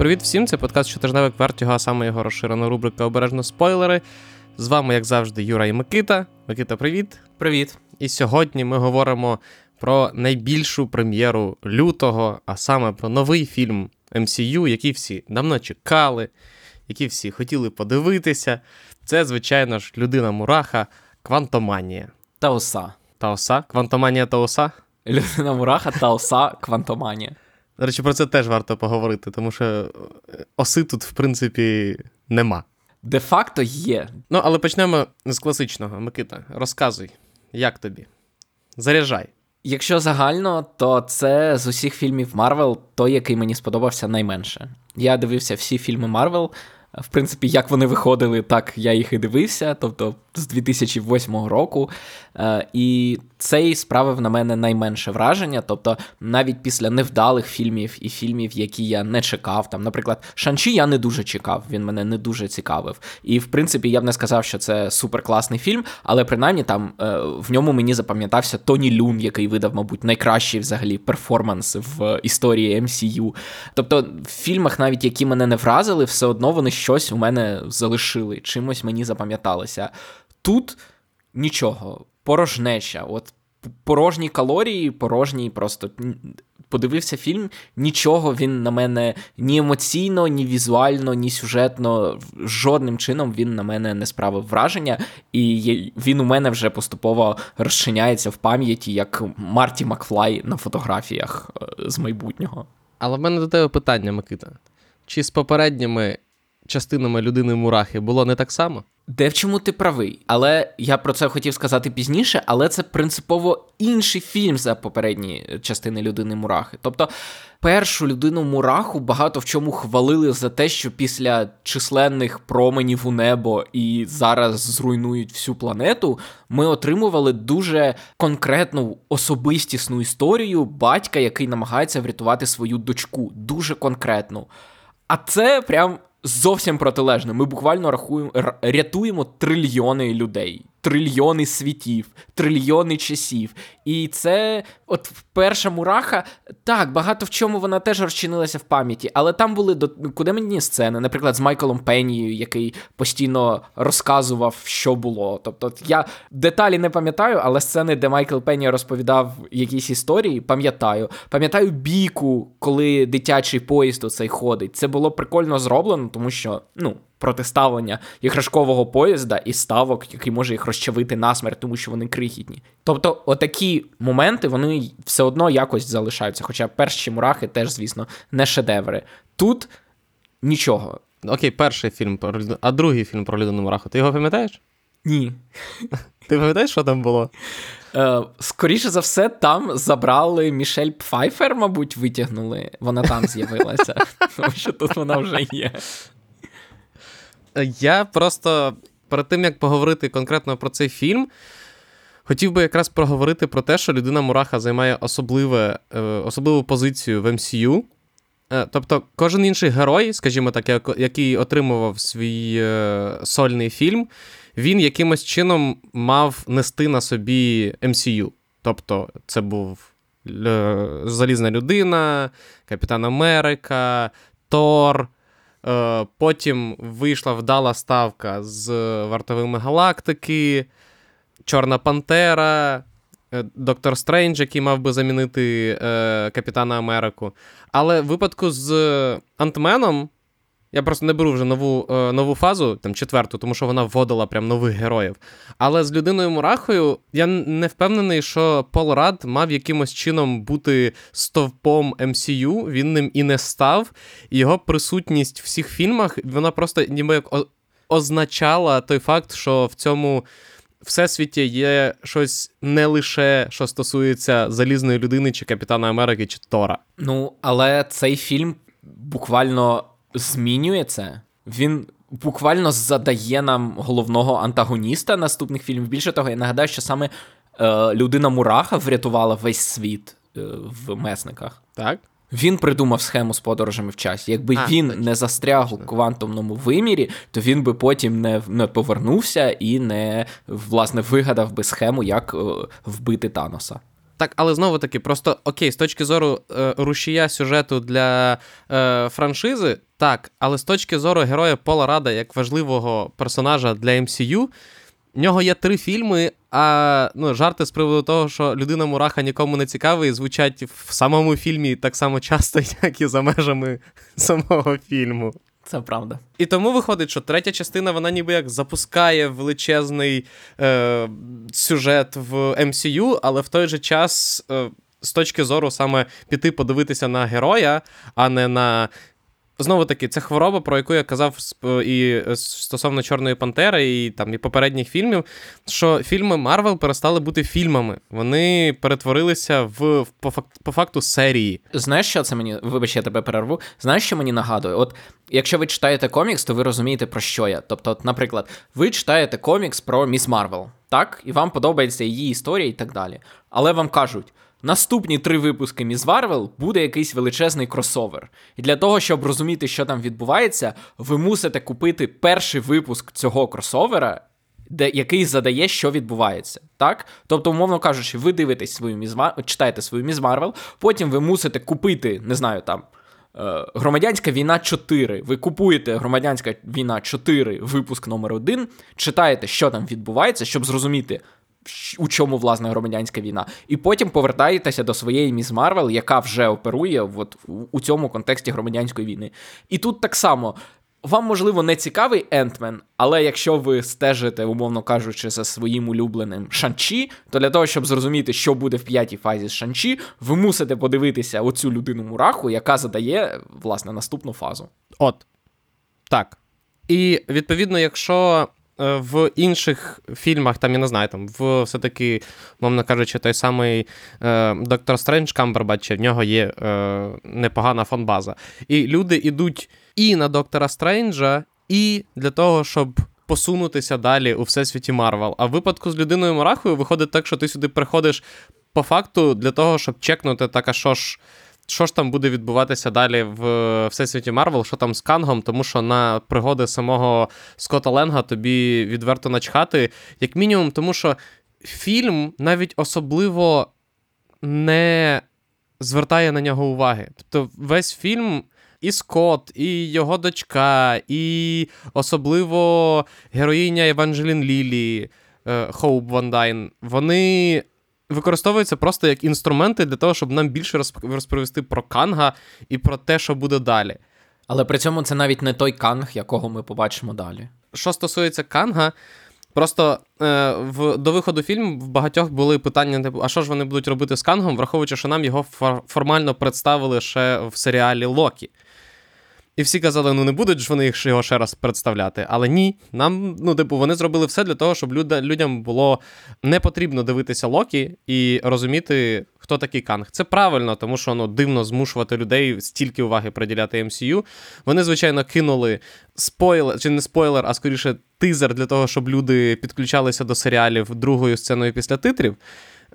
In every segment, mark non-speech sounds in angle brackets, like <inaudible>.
Привіт всім! Це подкаст щотижневик Вертіго, а саме його розширена рубрика Обережно спойлери. З вами, як завжди, Юра і Микита. Микита, привіт. Привіт. І сьогодні ми говоримо про найбільшу прем'єру лютого, а саме про новий фільм MCU, який всі давно чекали, який всі хотіли подивитися. Це, звичайно ж, людина Мураха, Квантоманія. Та оса. Та оса? Квантоманія та оса? Людина Мураха та оса Квантоманія. До речі, про це теж варто поговорити, тому що е, оси тут, в принципі, нема. Де-факто є. Ну, але почнемо з класичного. Микита, розказуй, як тобі? Заряджай. Якщо загально, то це з усіх фільмів Марвел той, який мені сподобався найменше. Я дивився всі фільми Марвел. В принципі, як вони виходили, так я їх і дивився, тобто з 2008 року. Е, і цей справив на мене найменше враження. Тобто, навіть після невдалих фільмів і фільмів, які я не чекав. Там, наприклад, Шанчі я не дуже чекав, він мене не дуже цікавив. І в принципі, я б не сказав, що це суперкласний фільм, але принаймні там е, в ньому мені запам'ятався Тоні Люн, який видав, мабуть, найкращий взагалі перформанс в історії MCU. Тобто, в фільмах, навіть які мене не вразили, все одно вони щось у мене залишили, чимось мені запам'яталося. Тут нічого, порожнеча. От порожні калорії, порожній просто. Подивився фільм, нічого він на мене ні емоційно, ні візуально, ні сюжетно, жодним чином він на мене не справив враження, і він у мене вже поступово розчиняється в пам'яті як Марті Макфлай на фотографіях е, з майбутнього. Але в мене до тебе питання, Микита. Чи з попередніми частинами людини Мурахи було не так само? Де в чому ти правий, але я про це хотів сказати пізніше, але це принципово інший фільм за попередні частини людини Мурахи. Тобто, першу людину Мураху багато в чому хвалили за те, що після численних променів у небо і зараз зруйнують всю планету. Ми отримували дуже конкретну особистісну історію батька, який намагається врятувати свою дочку. Дуже конкретну. А це прям зовсім протилежне. Ми буквально рахуємо рятуємо трильйони людей трильйони світів, трильйони часів. І це, от перша мураха, так, багато в чому вона теж розчинилася в пам'яті, але там були куди мені сцени, наприклад, з Майклом Пеннією, який постійно розказував, що було. Тобто я деталі не пам'ятаю, але сцени, де Майкл Пенні розповідав якісь історії, пам'ятаю. Пам'ятаю бійку, коли дитячий поїзд оцей ходить. Це було прикольно зроблено, тому що, ну протиставлення іграшкового поїзда і ставок, який може їх розчавити насмерть, тому що вони крихітні. Тобто, отакі моменти вони все одно якось залишаються. Хоча перші мурахи теж, звісно, не шедеври. Тут нічого. Окей, перший фільм про людину, а другий фільм про людину мураху. Ти його пам'ятаєш? Ні. <laughs> Ти пам'ятаєш, що там було? Е, Скоріше за все, там забрали Мішель Пфайфер, мабуть, витягнули. Вона там з'явилася, <laughs> тому що тут вона вже є. Я просто перед тим як поговорити конкретно про цей фільм, хотів би якраз проговорити про те, що людина Мураха займає особливе, е, особливу позицію в MCU. Е, тобто, кожен інший герой, скажімо так, який отримував свій е, сольний фільм, він якимось чином мав нести на собі MCU. Тобто, це був Залізна людина, Капітан Америка, Тор. Потім вийшла вдала ставка з вартовими галактики, Чорна Пантера, е, Доктор Стрендж, який мав би замінити е, Капітана Америку. Але в випадку з Антменом я просто не беру вже нову е, нову фазу, там четверту, тому що вона вводила прям нових героїв. Але з людиною Мурахою я не впевнений, що Пол Рад мав якимось чином бути стовпом MCU, він ним і не став. Його присутність в всіх фільмах, вона просто ніби як означала той факт, що в цьому. Всесвіті є щось не лише що стосується залізної людини, чи Капітана Америки, чи Тора. Ну, але цей фільм буквально змінює це. Він буквально задає нам головного антагоніста наступних фільмів. Більше того, я нагадаю, що саме е, людина Мураха врятувала весь світ е, в месниках. Так. Він придумав схему з подорожами в часі. Якби а, він точно. не застряг у квантовному вимірі, то він би потім не не повернувся і не власне вигадав би схему, як е, вбити Таноса. Так, але знову таки, просто окей, з точки зору е, рушія сюжету для е, франшизи, Так, але з точки зору героя Пола Рада як важливого персонажа для MCU, в нього є три фільми, а ну, жарти з приводу того, що людина Мураха нікому не цікавий, звучать в самому фільмі так само часто, <laughs> як і за межами самого фільму. Це правда. І тому виходить, що третя частина вона ніби як запускає величезний е, сюжет в MCU, але в той же час. Е, з точки зору саме піти подивитися на героя, а не на Знову таки, це хвороба, про яку я казав і стосовно Чорної Пантери, і там і попередніх фільмів, що фільми Марвел перестали бути фільмами. Вони перетворилися в по, по факту серії. Знаєш, що це мені? Вибач, я тебе перерву. Знаєш, що мені нагадує? От якщо ви читаєте комікс, то ви розумієте, про що я. Тобто, от, наприклад, ви читаєте комікс про Міс Марвел, так? І вам подобається її історія і так далі. Але вам кажуть. Наступні три випуски Міс Марвел буде якийсь величезний кросовер. І для того, щоб розуміти, що там відбувається, ви мусите купити перший випуск цього кросовера, де який задає, що відбувається. Так? Тобто, умовно кажучи, ви дивитесь свою Міс читаєте свою Міс Марвел, потім ви мусите купити, не знаю, там. Е, громадянська війна 4. Ви купуєте громадянська війна 4, випуск номер 1 читаєте, що там відбувається, щоб зрозуміти, у чому власне громадянська війна, і потім повертаєтеся до своєї міс Марвел, яка вже оперує от, у цьому контексті громадянської війни. І тут так само. Вам, можливо, не цікавий Ant-Man, але якщо ви стежите, умовно кажучи, за своїм улюбленим Шанчі, то для того, щоб зрозуміти, що буде в п'ятій фазі з Шанчі, ви мусите подивитися оцю людину мураху, яка задає власне наступну фазу. От так. І відповідно, якщо в інших фільмах, там, я не знаю, там, в все-таки, умовно кажучи, той самий е, Доктор Стрендж Камбербатч, в нього є е, непогана фонбаза. І люди йдуть і на Доктора Стренджа, і для того, щоб. Посунутися далі у всесвіті Марвел. А в випадку з людиною Мурахою виходить так, що ти сюди приходиш по факту для того, щоб чекнути, так а що ж що ж там буде відбуватися далі в Всесвіті Марвел, що там з Кангом, тому що на пригоди самого Скотта Ленга тобі відверто начхати, як мінімум, тому що фільм навіть особливо не звертає на нього уваги. Тобто весь фільм. І Скотт, і його дочка, і особливо героїня Еванжелін Лілі, е, Хоуп Ван Дайн, вони використовуються просто як інструменти для того, щоб нам більше розповісти про Канга і про те, що буде далі. Але при цьому це навіть не той Канг, якого ми побачимо далі. Що стосується Канга, просто е, в, до виходу фільму в багатьох були питання: типу, а що ж вони будуть робити з Кангом, враховуючи, що нам його формально представили ще в серіалі Локі. І всі казали, ну не будуть ж вони їх його ще раз представляти. Але ні, нам, ну, типу, вони зробили все для того, щоб люд, людям було не потрібно дивитися Локі і розуміти, хто такий Канг. Це правильно, тому що ну, дивно змушувати людей стільки уваги приділяти MCU. Вони, звичайно, кинули спойлер, чи не спойлер, а скоріше тизер для того, щоб люди підключалися до серіалів другою сценою після титрів,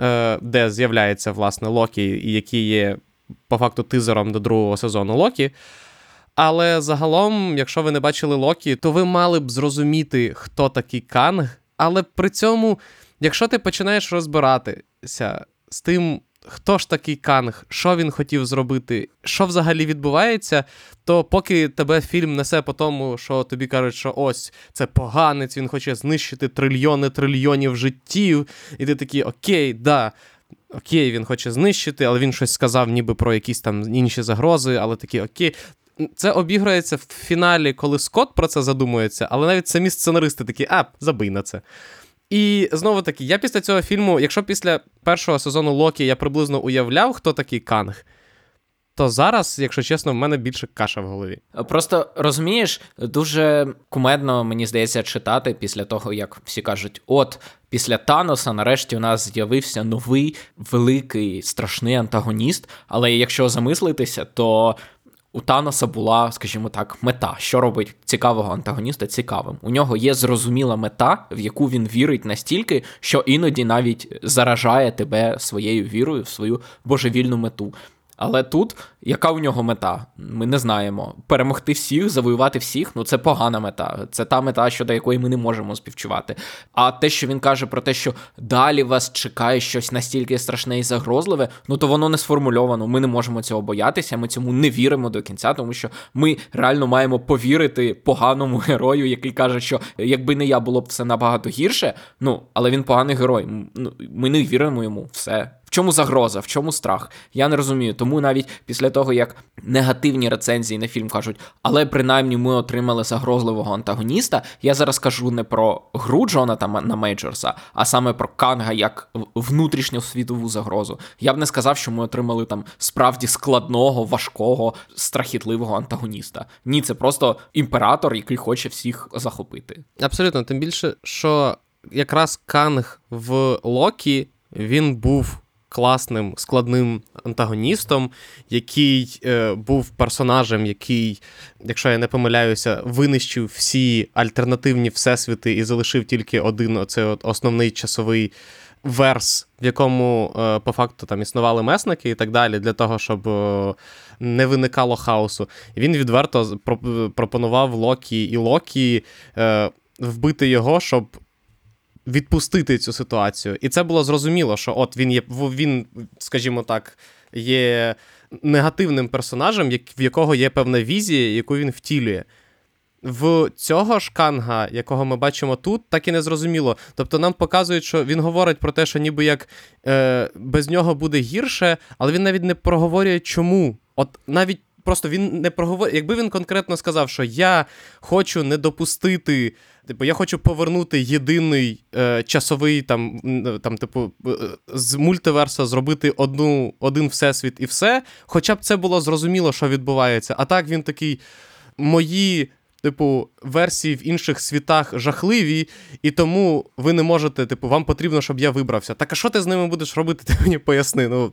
е, де з'являється, власне, Локі, який є по факту тизером до другого сезону Локі. Але загалом, якщо ви не бачили Локі, то ви мали б зрозуміти, хто такий Канг. Але при цьому, якщо ти починаєш розбиратися з тим, хто ж такий Канг, що він хотів зробити, що взагалі відбувається, то поки тебе фільм несе по тому, що тобі кажуть, що ось це поганець, він хоче знищити трильйони трильйонів життів, і ти такий, окей, да. Окей, він хоче знищити, але він щось сказав, ніби про якісь там інші загрози, але такі окей це обіграється в фіналі, коли Скотт про це задумується, але навіть самі сценаристи такі, а, забий на це. І знову таки, я після цього фільму, якщо після першого сезону Локі я приблизно уявляв, хто такий Канг. То зараз, якщо чесно, в мене більше каша в голові. Просто розумієш, дуже кумедно, мені здається, читати після того, як всі кажуть: от після Таноса, нарешті, у нас з'явився новий великий страшний антагоніст. Але якщо замислитися, то у Таноса була, скажімо так, мета, що робить цікавого антагоніста цікавим. У нього є зрозуміла мета, в яку він вірить настільки, що іноді навіть заражає тебе своєю вірою в свою божевільну мету. Але тут яка у нього мета? Ми не знаємо. Перемогти всіх, завоювати всіх ну це погана мета. Це та мета, щодо якої ми не можемо співчувати. А те, що він каже про те, що далі вас чекає щось настільки страшне і загрозливе, ну то воно не сформульовано. Ми не можемо цього боятися. Ми цьому не віримо до кінця, тому що ми реально маємо повірити поганому герою, який каже, що якби не я було б все набагато гірше. Ну але він поганий герой. Ну, ми не віримо йому в чому загроза, в чому страх? Я не розумію. Тому навіть після того, як негативні рецензії на фільм кажуть, але принаймні ми отримали загрозливого антагоніста. Я зараз кажу не про гру Джонатана Мейджорса, а саме про Канга як внутрішню світову загрозу. Я б не сказав, що ми отримали там справді складного, важкого, страхітливого антагоніста. Ні, це просто імператор, який хоче всіх захопити. Абсолютно, тим більше, що якраз Канг в Локі він був класним складним антагоністом, який е, був персонажем, який, якщо я не помиляюся, винищив всі альтернативні всесвіти і залишив тільки один оцей основний часовий. Верс, в якому е, по факту там існували месники і так далі, для того, щоб е, не виникало хаосу. він відверто пропонував Локі і Локі е, вбити його, щоб відпустити цю ситуацію. І це було зрозуміло, що от він є, він, скажімо так, є негативним персонажем, в якого є певна візія, яку він втілює. В цього ж Канга, якого ми бачимо тут, так і не зрозуміло. Тобто нам показують, що він говорить про те, що ніби як е, без нього буде гірше, але він навіть не проговорює чому. От навіть просто він не проговорює. Якби він конкретно сказав, що я хочу не допустити Типу, я хочу повернути єдиний е, часовий там, там, типу, е, з мультиверса зробити одну, один всесвіт і все. Хоча б це було зрозуміло, що відбувається. А так він такий. Мої, типу, версії в інших світах жахливі, і тому ви не можете, типу, вам потрібно, щоб я вибрався. Так а що ти з ними будеш робити? Ти мені поясни. Ну,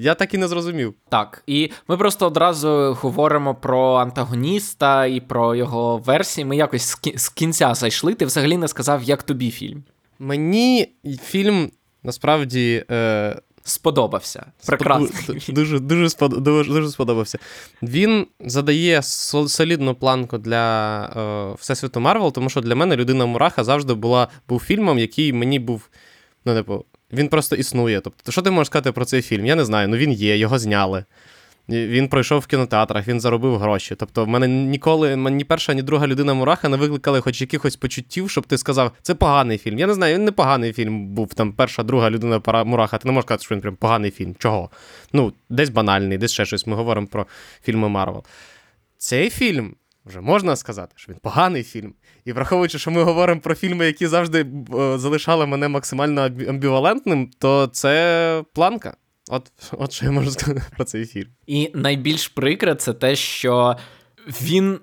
я так і не зрозумів. Так, і ми просто одразу говоримо про антагоніста і про його версії. Ми якось з кінця зайшли. Ти взагалі не сказав, як тобі фільм. Мені фільм насправді. Е... Сподобався. Прекрасний. Дуже дуже, дуже, дуже сподобався. Він задає солідну планку для е, Всесвіту Марвел, тому що для мене людина Мураха завжди була був фільмом, який мені був. Ну, типу, він просто існує. Тобто, що ти можеш сказати про цей фільм? Я не знаю. Ну він є, його зняли. Він пройшов в кінотеатрах, він заробив гроші. Тобто, в мене ніколи ні перша, ні друга людина Мураха не викликали хоч якихось почуттів, щоб ти сказав, це поганий фільм. Я не знаю, він не поганий фільм був. Там перша, друга людина Мураха. Ти не можеш сказати, що він прям поганий фільм. Чого? Ну, десь банальний, десь ще щось. Ми говоримо про фільми Марвел. Цей фільм вже можна сказати, що він поганий фільм. І враховуючи, що ми говоримо про фільми, які завжди е, залишали мене максимально амбівалентним, то це планка. От, От що я можу сказати про цей фільм. І найбільш прикре це те, що він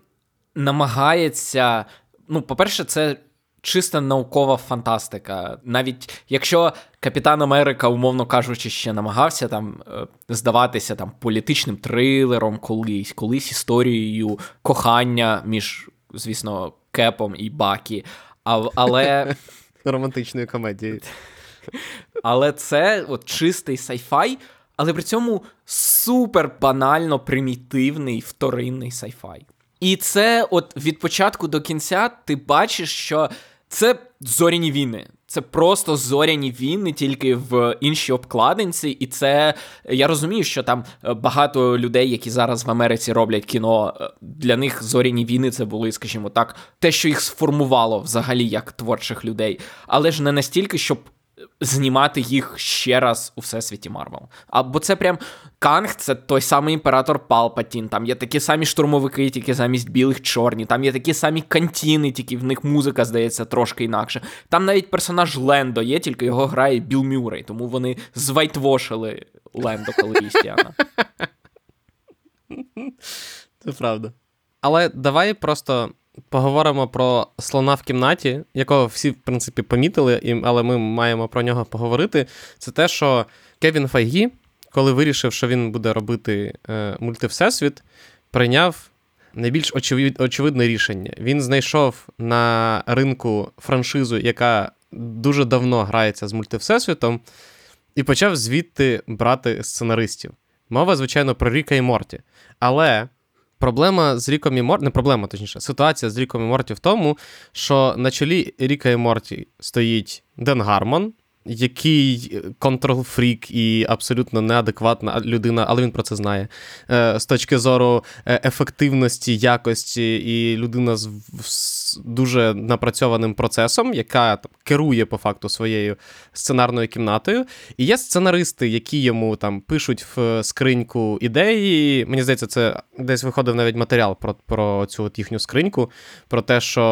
намагається. Ну, по-перше, це чиста наукова фантастика. Навіть якщо Капітан Америка, умовно кажучи, ще намагався там е, здаватися там політичним трилером колись, колись історією кохання між, звісно, Кепом і Бакі. А, але... <laughs> Романтичною комедією. <laughs> Але це от чистий сайфай, але при цьому супер банально примітивний вторинний сайфай. І це, от від початку до кінця, ти бачиш, що це зоряні війни. Це просто зоряні війни, тільки в іншій обкладинці. І це я розумію, що там е, багато людей, які зараз в Америці роблять кіно, е, для них зоряні війни це були, скажімо так, те, що їх сформувало взагалі як творчих людей, але ж не настільки, щоб знімати їх ще раз у всесвіті Марвел. Або це прям Канг, це той самий імператор Палпатін. Там є такі самі штурмовики, тільки замість білих чорні. Там є такі самі кантіни, тільки в них музика здається трошки інакше. Там навіть персонаж Лендо є, тільки його грає Біл Мюррей, тому вони з whitewash или Лендо Калріссіана. Це правда. Але давай просто поговоримо про слона в кімнаті, якого всі, в принципі, помітили, але ми маємо про нього поговорити. Це те, що Кевін Файгі, коли вирішив, що він буде робити е, мультивсесвіт, прийняв найбільш очевид, очевидне рішення. Він знайшов на ринку франшизу, яка дуже давно грається з мультивсесвітом, і почав звідти брати сценаристів. Мова, звичайно, про Ріка і Морті. Але проблема з Ріком і Морті, не проблема, точніше, ситуація з Ріком і Морті в тому, що на чолі Ріка і Морті стоїть Ден Гармон, який контрол-фрік і абсолютно неадекватна людина, але він про це знає. Е, з точки зору е, ефективності, якості, і людина з дуже напрацьованим процесом, яка там, керує по факту своєю сценарною кімнатою. І є сценаристи, які йому там пишуть в скриньку ідеї. Мені здається, це десь виходив навіть матеріал про про цю от їхню скриньку, про те, що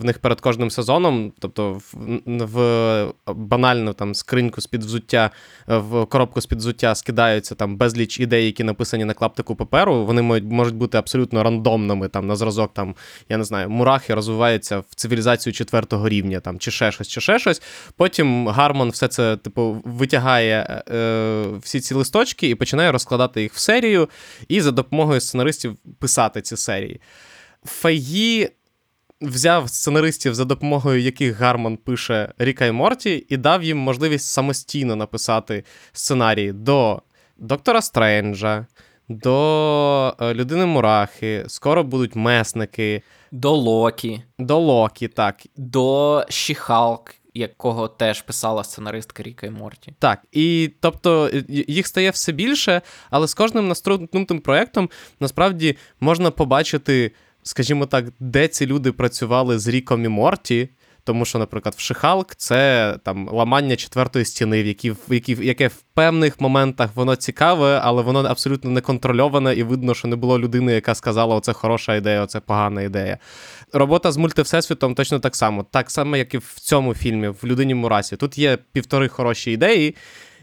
в них перед кожним сезоном, тобто в, в банальну там скриньку з-під взуття, в коробку з-під взуття скидаються там безліч ідей, які написані на клаптику паперу. Вони можуть бути абсолютно рандомними, там на зразок, там, я не знаю, мурахи розвиваються в цивілізацію четвертого рівня, там, чи ще щось, чи ще щось. Потім Гармон все це, типу, витягає е, всі ці листочки і починає розкладати їх в серію, і за допомогою сценаристів писати ці серії. Фаї взяв сценаристів, за допомогою яких Гармон пише Ріка і Морті, і дав їм можливість самостійно написати сценарії до Доктора Стренджа, до е, Людини Мурахи, скоро будуть месники. До Локі. До Локі, так. До Шіхалк, якого теж писала сценаристка Ріка і Морті. Так, і тобто їх стає все більше, але з кожним наступним проєктом насправді можна побачити, скажімо так, де ці люди працювали з Ріком і Морті. Тому що, наприклад, в Шихалк це там ламання четвертої стіни, в які, в які, яке в певних моментах воно цікаве, але воно абсолютно не контрольоване, і видно, що не було людини, яка сказала, оце хороша ідея, оце погана ідея. Робота з мультивсесвітом точно так само, так само, як і в цьому фільмі, в людині Мурасі. Тут є півтори хороші ідеї.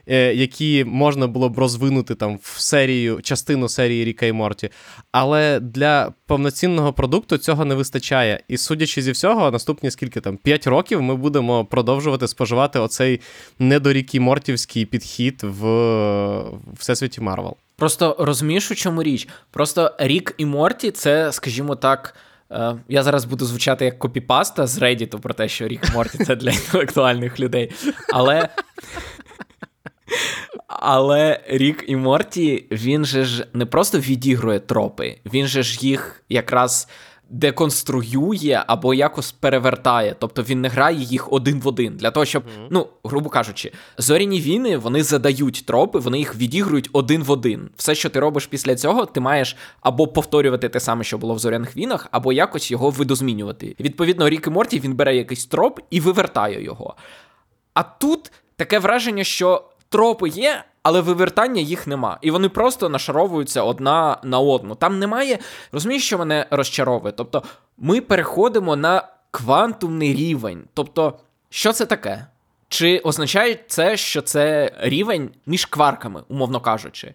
Е, які можна було б розвинути там в серію, частину серії Ріка і Морті. Але для повноцінного продукту цього не вистачає. І судячи зі всього, наступні скільки там 5 років ми будемо продовжувати споживати оцей недорікімортівський підхід в всесвіті Марвел. Просто розумієш, у чому річ? Просто Рік і Морті це, скажімо так. Е, я зараз буду звучати як копіпаста з Reddit про те, що Рік Морті це для інтелектуальних людей. Але але Рік і Морті, він же ж не просто відігрує тропи, він же ж їх якраз деконструює або якось перевертає. Тобто він не грає їх один в один. Для того, щоб, mm-hmm. ну, грубо кажучи, зоряні війни вони задають тропи, вони їх відігрують один в один. Все, що ти робиш після цього, ти маєш або повторювати те саме, що було в зоряних війнах, або якось його видозмінювати. Відповідно, Рік і Морті він бере якийсь троп і вивертає його. А тут таке враження, що тропи є, але вивертання їх нема. І вони просто нашаровуються одна на одну. Там немає. Розумієш, що мене розчаровує? Тобто, ми переходимо на квантумний рівень. Тобто, що це таке? Чи означає це, що це рівень між кварками, умовно кажучи?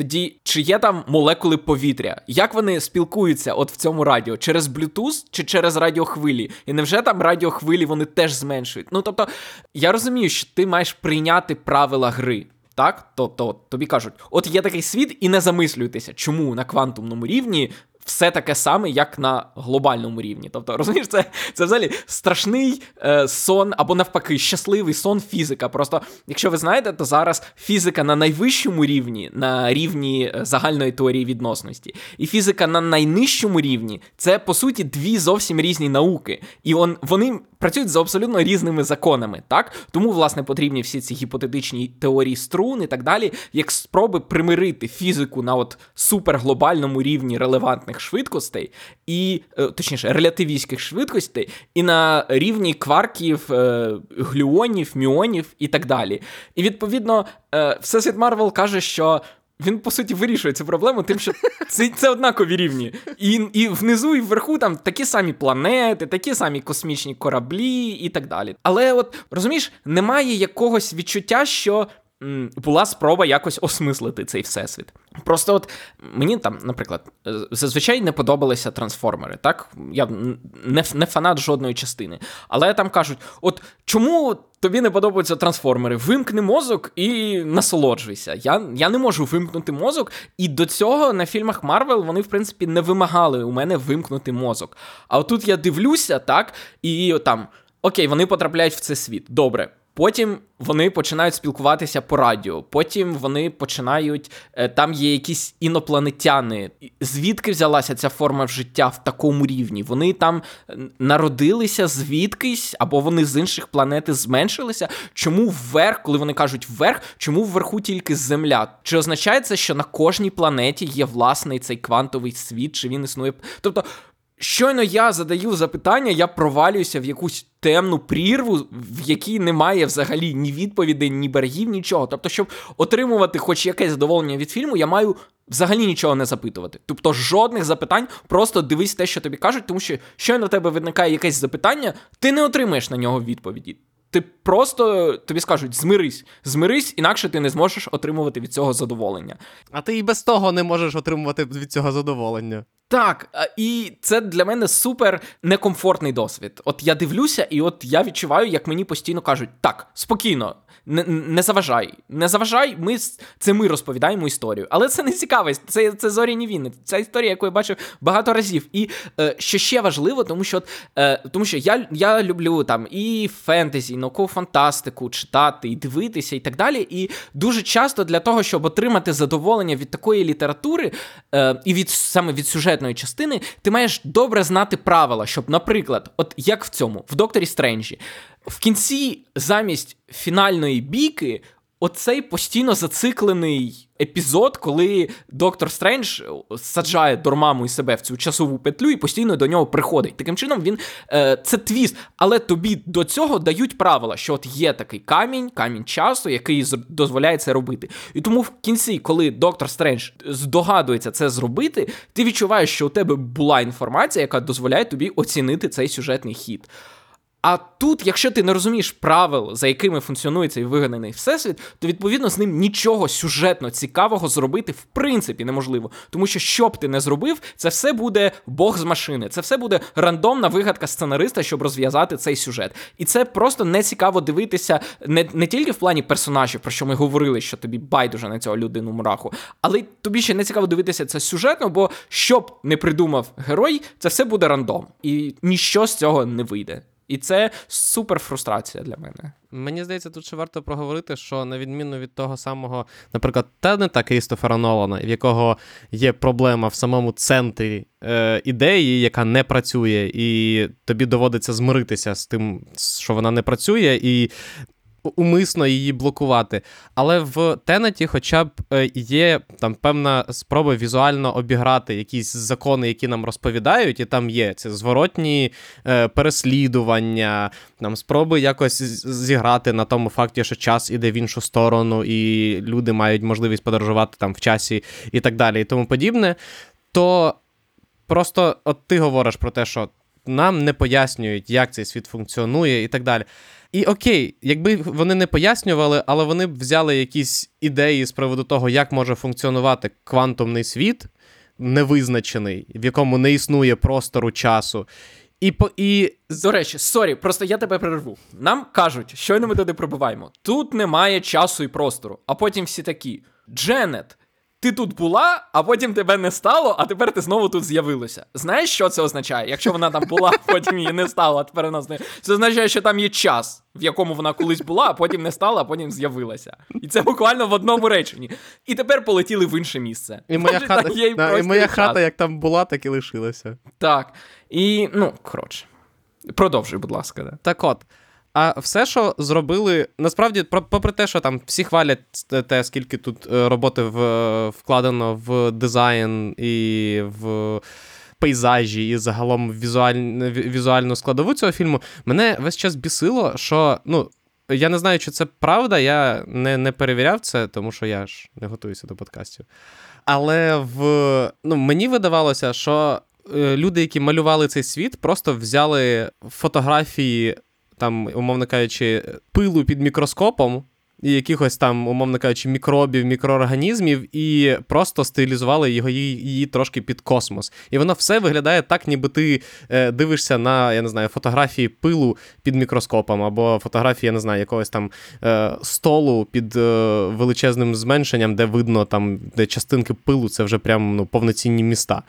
Тоді, чи є там молекули повітря? Як вони спілкуються от в цьому радіо? Через Bluetooth чи через радіохвилі? І невже там радіохвилі вони теж зменшують? Ну тобто, я розумію, що ти маєш прийняти правила гри. Так, тобто тобі кажуть, от є такий світ, і не замислюйтеся, чому на квантумному рівні все таке саме, як на глобальному рівні. Тобто, розумієш, це це взагалі страшний е, сон або навпаки щасливий сон фізика. Просто, якщо ви знаєте, то зараз фізика на найвищому рівні, на рівні е, загальної теорії відносності, і фізика на найнижчому рівні це по суті дві зовсім різні науки. І он, вони працюють за абсолютно різними законами. так? Тому, власне, потрібні всі ці гіпотетичні теорії струн і так далі, як спроби примирити фізику на от суперглобальному рівні релевантних швидкостей, і, е, точніше, релятивістських швидкостей, і на рівні кварків, е, глюонів, міонів і так далі. І відповідно, е, Всесвіт Марвел каже, що він по суті вирішує цю проблему, тим, що <laughs> це це однакові рівні. І і внизу, і вверху там такі самі планети, такі самі космічні кораблі і так далі. Але от розумієш, немає якогось відчуття, що була спроба якось осмислити цей всесвіт. Просто от мені там, наприклад, зазвичай не подобалися трансформери. Так, я не не фанат жодної частини. Але там кажуть: от чому тобі не подобаються трансформери? Вимкни мозок і насолоджуйся. Я я не можу вимкнути мозок, і до цього на фільмах Марвел вони, в принципі, не вимагали у мене вимкнути мозок. А отут я дивлюся, так, і там. Окей, вони потрапляють в цей світ. Добре, Потім вони починають спілкуватися по радіо. Потім вони починають. Е, там є якісь інопланетяни. Звідки взялася ця форма життя в такому рівні? Вони там народилися звідкись, або вони з інших планет зменшилися. Чому вверх, коли вони кажуть вверх, чому вверху тільки земля? Чи означає це, що на кожній планеті є власний цей квантовий світ, чи він існує? Тобто. Щойно я задаю запитання, я провалююся в якусь темну прірву, в якій немає взагалі ні відповідей, ні берегів, нічого. Тобто, щоб отримувати хоч якесь задоволення від фільму, я маю взагалі нічого не запитувати. Тобто, жодних запитань, просто дивись те, що тобі кажуть, тому що щойно в тебе виникає якесь запитання, ти не отримаєш на нього відповіді. Ти просто тобі скажуть змирись, змирись, інакше ти не зможеш отримувати від цього задоволення. А ти і без того не можеш отримувати від цього задоволення. Так, і це для мене супер некомфортний досвід. От я дивлюся, і от я відчуваю, як мені постійно кажуть: так, спокійно, не не заважай, не заважай, ми це ми розповідаємо історію. Але це не цікавість, це це зоряні війни. Ця історія, яку я бачив багато разів. І е, що ще важливо, тому що е, тому що я я люблю там і фентезі, і наукову фантастику читати, і дивитися, і так далі. І дуже часто для того, щоб отримати задоволення від такої літератури е, і від саме від сюжетної частини, ти маєш добре знати правила, щоб, наприклад, от як в цьому, в Докторі Стренджі. В кінці замість фінальної бійки. Оцей постійно зациклений епізод, коли доктор Стрендж саджає Дормаму і себе в цю часову петлю і постійно до нього приходить. Таким чином, він е, це твіст, але тобі до цього дають правила, що от є такий камінь, камінь часу, який дозволяє це робити. І тому в кінці, коли доктор Стрендж здогадується це зробити, ти відчуваєш, що у тебе була інформація, яка дозволяє тобі оцінити цей сюжетний хід. А тут, якщо ти не розумієш правил, за якими функціонує цей вигаданий всесвіт, то відповідно з ним нічого сюжетно цікавого зробити в принципі неможливо. Тому що що б ти не зробив, це все буде Бог з машини, це все буде рандомна вигадка сценариста, щоб розв'язати цей сюжет. І це просто не цікаво дивитися не не тільки в плані персонажів, про що ми говорили, що тобі байдуже на цього людину мраху, але тобі ще не цікаво дивитися це сюжетно, бо що б не придумав герой, це все буде рандом, і ніщо з цього не вийде. І це супер фрустрація для мене. Мені здається, тут ще варто проговорити, що на відміну від того самого, наприклад, Тенета Крістофера Нолана, в якого є проблема в самому центрі е, ідеї, яка не працює, і тобі доводиться змиритися з тим, що вона не працює, і умисно її блокувати. Але в Тенеті хоча б е, є там певна спроба візуально обіграти якісь закони, які нам розповідають, і там є ці зворотні е, переслідування, там спроби якось зіграти на тому факті, що час іде в іншу сторону, і люди мають можливість подорожувати там в часі і так далі, і тому подібне. То просто от ти говориш про те, що нам не пояснюють, як цей світ функціонує, і так далі. І окей, якби вони не пояснювали, але вони б взяли якісь ідеї з приводу того, як може функціонувати квантовний світ, невизначений, в якому не існує простору часу. І по і до речі, сорі, просто я тебе перерву. Нам кажуть, щойно ми туди прибуваємо. Тут немає часу і простору. А потім всі такі: Дженет, ти тут була, а потім тебе не стало, а тепер ти знову тут з'явилася. Знаєш, що це означає? Якщо вона там була, потім її не стало, а тепер вона з'явилася. Це означає, що там є час, в якому вона колись була, а потім не стало, а потім з'явилася. І це буквально в одному реченні. І тепер полетіли в інше місце. І моя хата, да, і моя хата як там була, так і лишилася. Так. І, ну, коротше. Продовжуй, будь ласка. Да. Так от. А все, що зробили, насправді, попри те, що там всі хвалять те, скільки тут е, роботи в, вкладено в дизайн і в пейзажі, і загалом візуаль, візуальну складову цього фільму, мене весь час бісило, що ну. Я не знаю, чи це правда, я не не перевіряв це, тому що я ж не готуюся до подкастів. Але в ну, мені видавалося, що е, люди, які малювали цей світ, просто взяли фотографії там, умовно кажучи, пилу під мікроскопом. І якихось там, умовно кажучи, мікробів, мікроорганізмів, і просто стилізували його її, її трошки під космос. І воно все виглядає так, ніби ти е, дивишся на я не знаю, фотографії пилу під мікроскопом, або фотографії, я не знаю, якогось там е, столу під е, величезним зменшенням, де видно там, де частинки пилу, це вже прям ну, повноцінні міста.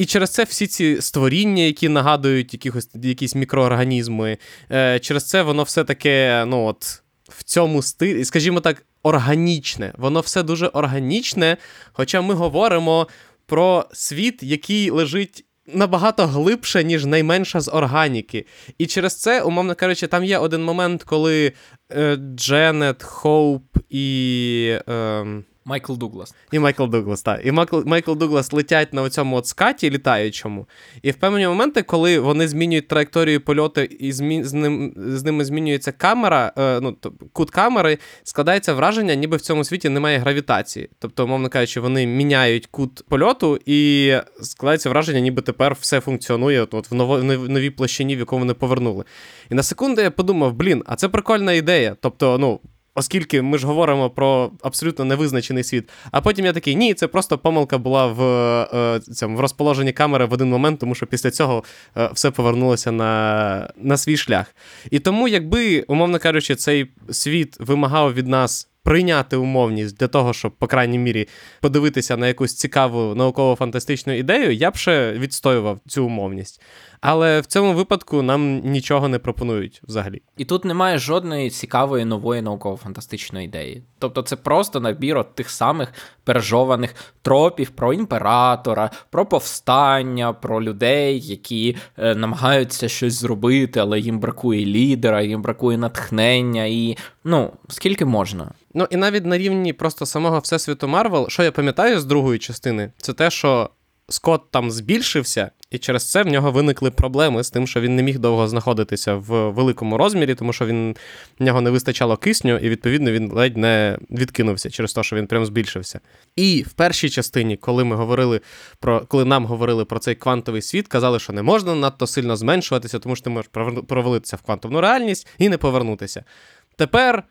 І через це всі ці створіння, які нагадують якихось, якісь мікроорганізми, е, через це воно все таке, ну от. в цьому стилі, скажімо так, органічне. Воно все дуже органічне. Хоча ми говоримо про світ, який лежить. Набагато глибше, ніж найменша з органіки. І через це, умовно кажучи, там є один момент, коли е, Дженет, Хоуп і. Е, Майкл Дуглас. І Майкл Дуглас, так. І Майкл Майкл Дуглас летять на цьому от скаті літаючому. І в певні моменти, коли вони змінюють траєкторію польоту і змі... з ним... з ними змінюється камера, е, ну, кут камери, складається враження, ніби в цьому світі немає гравітації. Тобто, умовно кажучи, вони міняють кут польоту, і складається враження, ніби тепер все функціонує от, от в ново... новій площині, в яку вони повернули. І на секунду я подумав: блін, а це прикольна ідея. Тобто, ну. Оскільки ми ж говоримо про абсолютно невизначений світ. А потім я такий, ні, це просто помилка була в е, в розположенні камери в один момент, тому що після цього е, все повернулося на на свій шлях. І тому, якби, умовно кажучи, цей світ вимагав від нас прийняти умовність для того, щоб, по крайній мірі, подивитися на якусь цікаву науково-фантастичну ідею, я б ще відстоював цю умовність. Але в цьому випадку нам нічого не пропонують взагалі. І тут немає жодної цікавої нової науково-фантастичної ідеї. Тобто це просто набір от тих самих пережованих тропів про імператора, про повстання, про людей, які е, намагаються щось зробити, але їм бракує лідера, їм бракує натхнення, і ну скільки можна. Ну і навіть на рівні просто самого всесвіту Марвел, що я пам'ятаю з другої частини, це те, що Скотт там збільшився, і через це в нього виникли проблеми з тим, що він не міг довго знаходитися в великому розмірі, тому що він в нього не вистачало кисню, і відповідно він ледь не відкинувся через те, що він прям збільшився. І в першій частині, коли ми говорили про коли нам говорили про цей квантовий світ, казали, що не можна надто сильно зменшуватися, тому що ти можеш провалитися в квантовну реальність і не повернутися. Тепер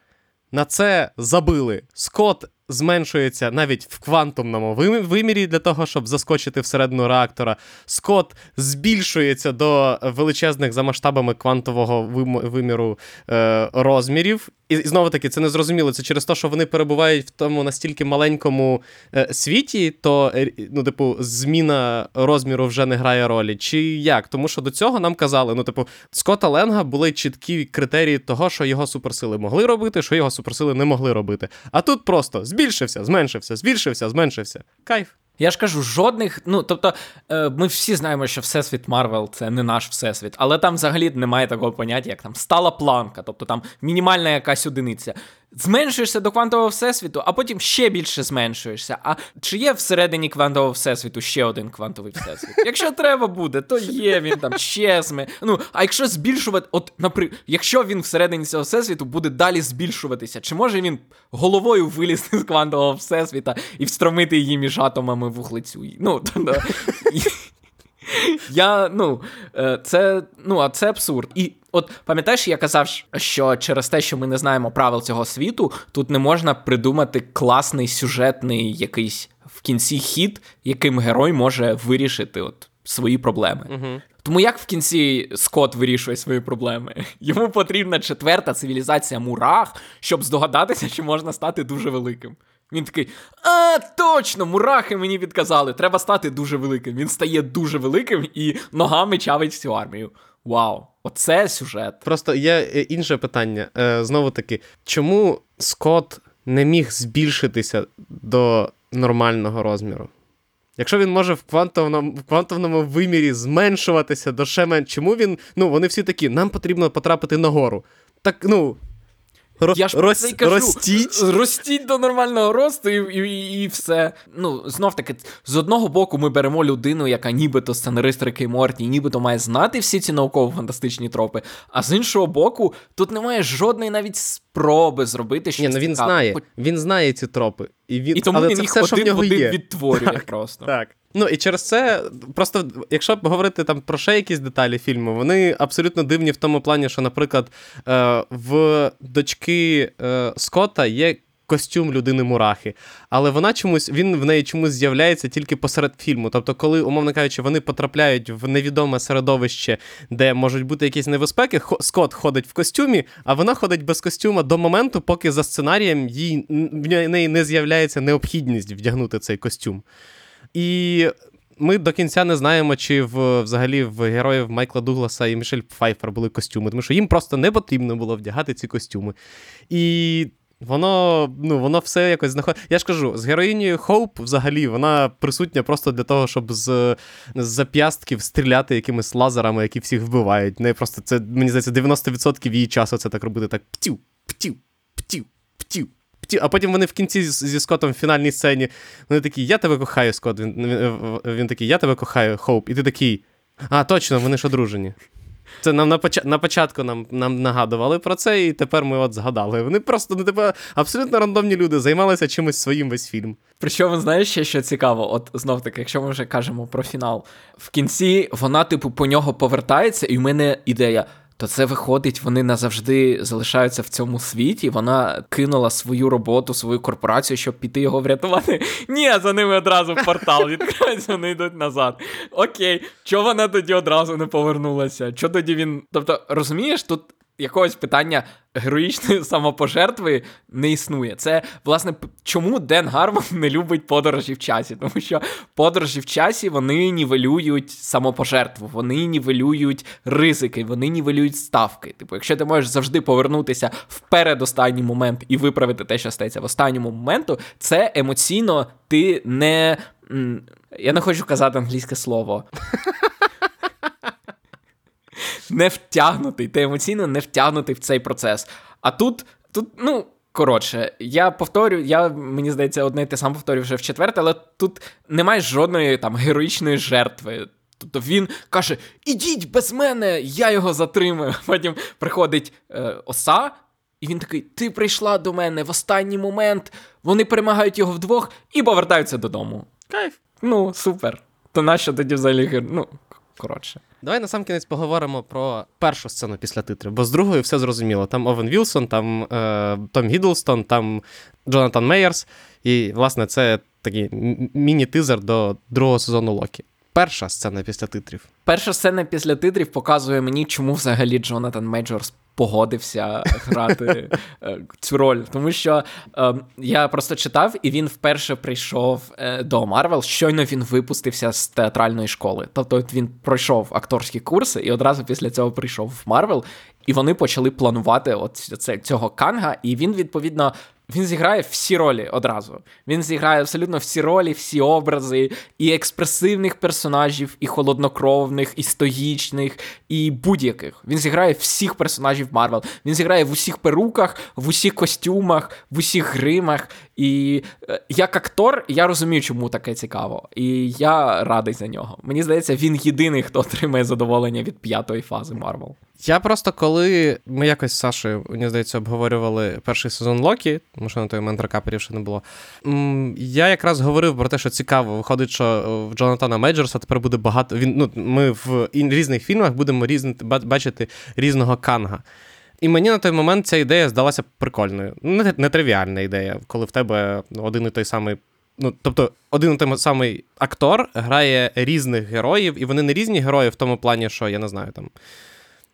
на це забили. Скотт зменшується навіть в квантумному вимірі для того, щоб заскочити всередину реактора. Скот збільшується до величезних за масштабами квантового виміру е, розмірів. І, знову таки, це не зрозуміло. Це через те, що вони перебувають в тому настільки маленькому е, світі, то е, ну, типу, зміна розміру вже не грає ролі. Чи як? Тому що до цього нам казали, ну, типу, Скотта Ленга були чіткі критерії того, що його суперсили могли робити, що його суперсили не могли робити. А тут просто збільшився, зменшився, збільшився, зменшився. Кайф. Я ж кажу, жодних. Ну, тобто, е, ми всі знаємо, що Всесвіт Марвел це не наш всесвіт, але там взагалі немає такого поняття, як там стала Планка, тобто там мінімальна якась одиниця зменшуєшся до квантового всесвіту, а потім ще більше зменшуєшся. А чи є всередині квантового всесвіту ще один квантовий всесвіт? Якщо треба буде, то є він там ще зме. Ну, а якщо збільшувати, от, наприклад, якщо він всередині цього всесвіту буде далі збільшуватися, чи може він головою вилізти з квантового всесвіта і встромити її між атомами вуглецю? Ну, <laughs> то, я, ну, е, це ну, а це абсурд. І от пам'ятаєш, я казав, що через те, що ми не знаємо правил цього світу, тут не можна придумати класний сюжетний якийсь в кінці хід, яким герой може вирішити от свої проблеми. Угу. Тому як в кінці Скотт вирішує свої проблеми? <laughs> Йому потрібна четверта цивілізація мурах, щоб здогадатися, що можна стати дуже великим. Він такий, а, точно, мурахи мені відказали, треба стати дуже великим. Він стає дуже великим і ногами чавить всю армію. Вау, оце сюжет. Просто є е, інше питання. Е, Знову таки, чому Скотт не міг збільшитися до нормального розміру? Якщо він може в квантовному в квантовному вимірі зменшуватися до ще чому він. Ну, вони всі такі, нам потрібно потрапити нагору. Так, ну, Я ж роз, кажу, ростіть. ростіть до нормального росту і, і і, все. Ну, знов таки, з одного боку, ми беремо людину, яка нібито сценарист Рики Морті, нібито має знати всі ці науково-фантастичні тропи. А з іншого боку, тут немає жодної навіть спроби зробити щось. Ні, ну він цікаве. знає. Він знає ці тропи. І він, і тому але він це їх все, один що в нього один є. відтворює так, просто. Так. Ну і через це, просто якщо говорити там про ще якісь деталі фільму, вони абсолютно дивні в тому плані, що, наприклад, е, в дочки е, Скотта є. Костюм людини Мурахи, але вона чомусь він в неї чомусь з'являється тільки посеред фільму. Тобто, коли, умовно кажучи, вони потрапляють в невідоме середовище, де можуть бути якісь небезпеки, Скотт ходить в костюмі, а вона ходить без костюма до моменту, поки за сценарієм їй в неї не з'являється необхідність вдягнути цей костюм. І ми до кінця не знаємо, чи в взагалі в героїв Майкла Дугласа і Мішель Пфайфер були костюми, тому що їм просто не потрібно було вдягати ці костюми. І Воно ну, воно все якось знаходить. Я ж кажу, з героїнею Хоуп взагалі вона присутня просто для того, щоб з з зап'ястків стріляти якимись лазерами, які всіх вбивають. Не просто це, мені здається, 90% її часу це так робити так птів, птів, птів, птів. А потім вони в кінці зі Скотом в фінальній сцені. Вони такі, я тебе кохаю, Скот. Він, він, він такий, я тебе кохаю, Хоуп. І ти такий. А, точно, вони ж одружені. Це нам на поч... на початку нам нам нагадували про це, і тепер ми от згадали. Вони просто ну, типу, абсолютно рандомні люди займалися чимось своїм весь фільм. Причому, знаєш, ще що цікаво, от знов таки, якщо ми вже кажемо про фінал, в кінці вона, типу, по нього повертається, і в мене ідея то це виходить, вони назавжди залишаються в цьому світі. Вона кинула свою роботу, свою корпорацію, щоб піти його врятувати. <laughs> Ні, за ними одразу портал відкривається, вони йдуть назад. Окей, чого вона тоді одразу не повернулася? Чого тоді він. Тобто, розумієш, тут якогось питання героїчної <laughs> самопожертви не існує. Це, власне, чому Ден Гармон <laughs> не любить подорожі в часі? Тому що подорожі в часі вони нівелюють самопожертву, вони нівелюють ризики, вони нівелюють ставки. Типу, якщо ти можеш завжди повернутися в передостанній момент і виправити те, що стається в останньому моменту, це емоційно ти не. Я не хочу казати англійське слово <laughs> не втягнутий, ти емоційно не втягнутий в цей процес. А тут, тут, ну. Коротше, я повторю, я мені здається, одне і те саме повторю вже в четверте, але тут немає жодної там героїчної жертви. Тобто він каже: Ідіть без мене, я його затримаю. <laughs> Потім приходить е, оса, і він такий: Ти прийшла до мене в останній момент. Вони перемагають його вдвох і повертаються додому. Кайф. Ну, супер. То нащо тоді взагалі? Ну, коротше. Давай на сам кінець поговоримо про першу сцену після титрів, бо з другою все зрозуміло. Там Овен Вілсон, там е, Том Гідлстон, там Джонатан Мейджорс. І, власне, це такий міні-тизер до другого сезону Локі. Перша сцена після титрів. Перша сцена після титрів показує мені, чому взагалі Джонатан Мейджорс погодився грати е, цю роль. Тому що е, я просто читав, і він вперше прийшов е, до Марвел. Щойно він випустився з театральної школи. Тобто він пройшов акторські курси і одразу після цього прийшов в Марвел. І вони почали планувати от цього Канга, і він відповідно він зіграє всі ролі одразу. Він зіграє абсолютно всі ролі, всі образи, і експресивних персонажів, і холоднокровних, і стоїчних, і будь-яких. Він зіграє всіх персонажів Марвел. Він зіграє в усіх перуках, в усіх костюмах, в усіх гримах. І е, як актор, я розумію, чому таке цікаво. І я радий за нього. Мені здається, він єдиний, хто отримає задоволення від п'ятої фази Марвел. Я просто коли ми якось з Сашою, мені здається, обговорювали перший сезон Локі, тому що на той момент рекаперів ще не було. Я якраз говорив про те, що цікаво, виходить, що в Джонатана Мейджорса тепер буде багато. Він, ну, Ми в різних фільмах будемо різні, бачити різного канга. І мені на той момент ця ідея здалася прикольною. Не, Нетривіальна ідея, коли в тебе один і той самий. Ну, тобто, один і той самий актор грає різних героїв, і вони не різні герої в тому плані, що я не знаю там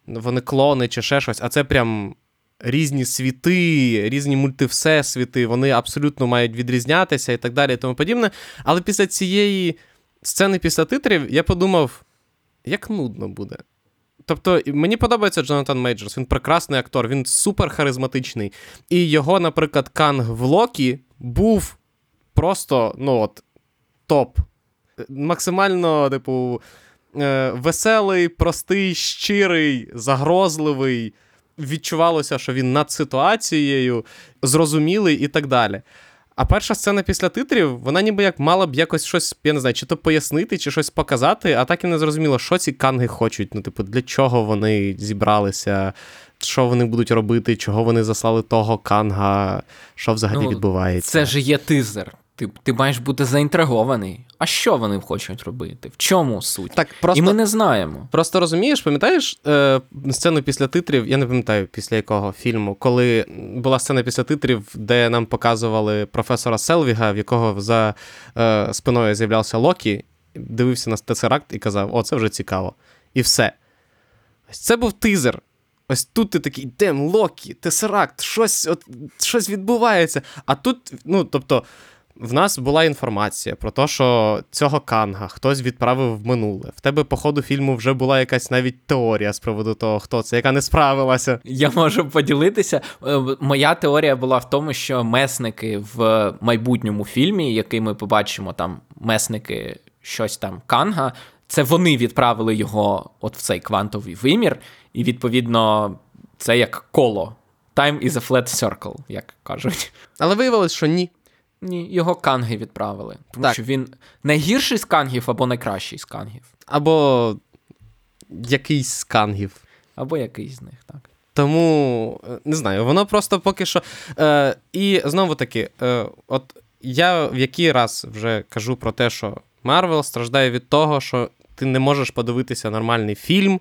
вони клони чи ще щось, а це прям різні світи, різні мультивсесвіти, вони абсолютно мають відрізнятися і так далі, і тому подібне. Але після цієї сцени, після титрів, я подумав, як нудно буде. Тобто, мені подобається Джонатан Мейджорс, він прекрасний актор, він супер харизматичний. І його, наприклад, Канг в Локі був просто, ну от, топ. Максимально, типу, е, веселий, простий, щирий, загрозливий. Відчувалося, що він над ситуацією, зрозумілий і так далі. А перша сцена після титрів, вона ніби як мала б якось щось, я не знаю, чи то пояснити, чи щось показати, а так і не зрозуміло, що ці канги хочуть. Ну, типу, для чого вони зібралися, що вони будуть робити, чого вони заслали того канга, що взагалі ну, відбувається. Це ж є тизер. Ти ти маєш бути заінтригований. А що вони хочуть робити? В чому суть? Так, просто, І ми не знаємо. Просто розумієш, пам'ятаєш е, сцену після титрів, я не пам'ятаю після якого фільму, коли була сцена після титрів, де нам показували професора Селвіга, в якого за е, спиною з'являвся Локі, дивився на Тесеракт і казав: О, це вже цікаво. І все. Ось це був тизер. Ось тут ти такий, Дем, Локі, Тесеракт, щось от, щось відбувається. А тут, ну, тобто. В нас була інформація про те, що цього канга хтось відправив в минуле. В тебе по ходу фільму вже була якась навіть теорія з приводу того, хто це, яка не справилася. Я можу поділитися. Е, моя теорія була в тому, що месники в майбутньому фільмі, який ми побачимо, там месники щось там канга. Це вони відправили його от в цей квантовий вимір, і відповідно це як коло. Time is a flat circle, як кажуть. Але виявилось, що ні. Ні, його канги відправили. Тому так. що він найгірший з кангів або найкращий з кангів. Або якийсь з кангів. Або якийсь з них, так. Тому е, не знаю, воно просто поки що. Е, І знову таки, е, от я в який раз вже кажу про те, що Марвел страждає від того, що ти не можеш подивитися нормальний фільм,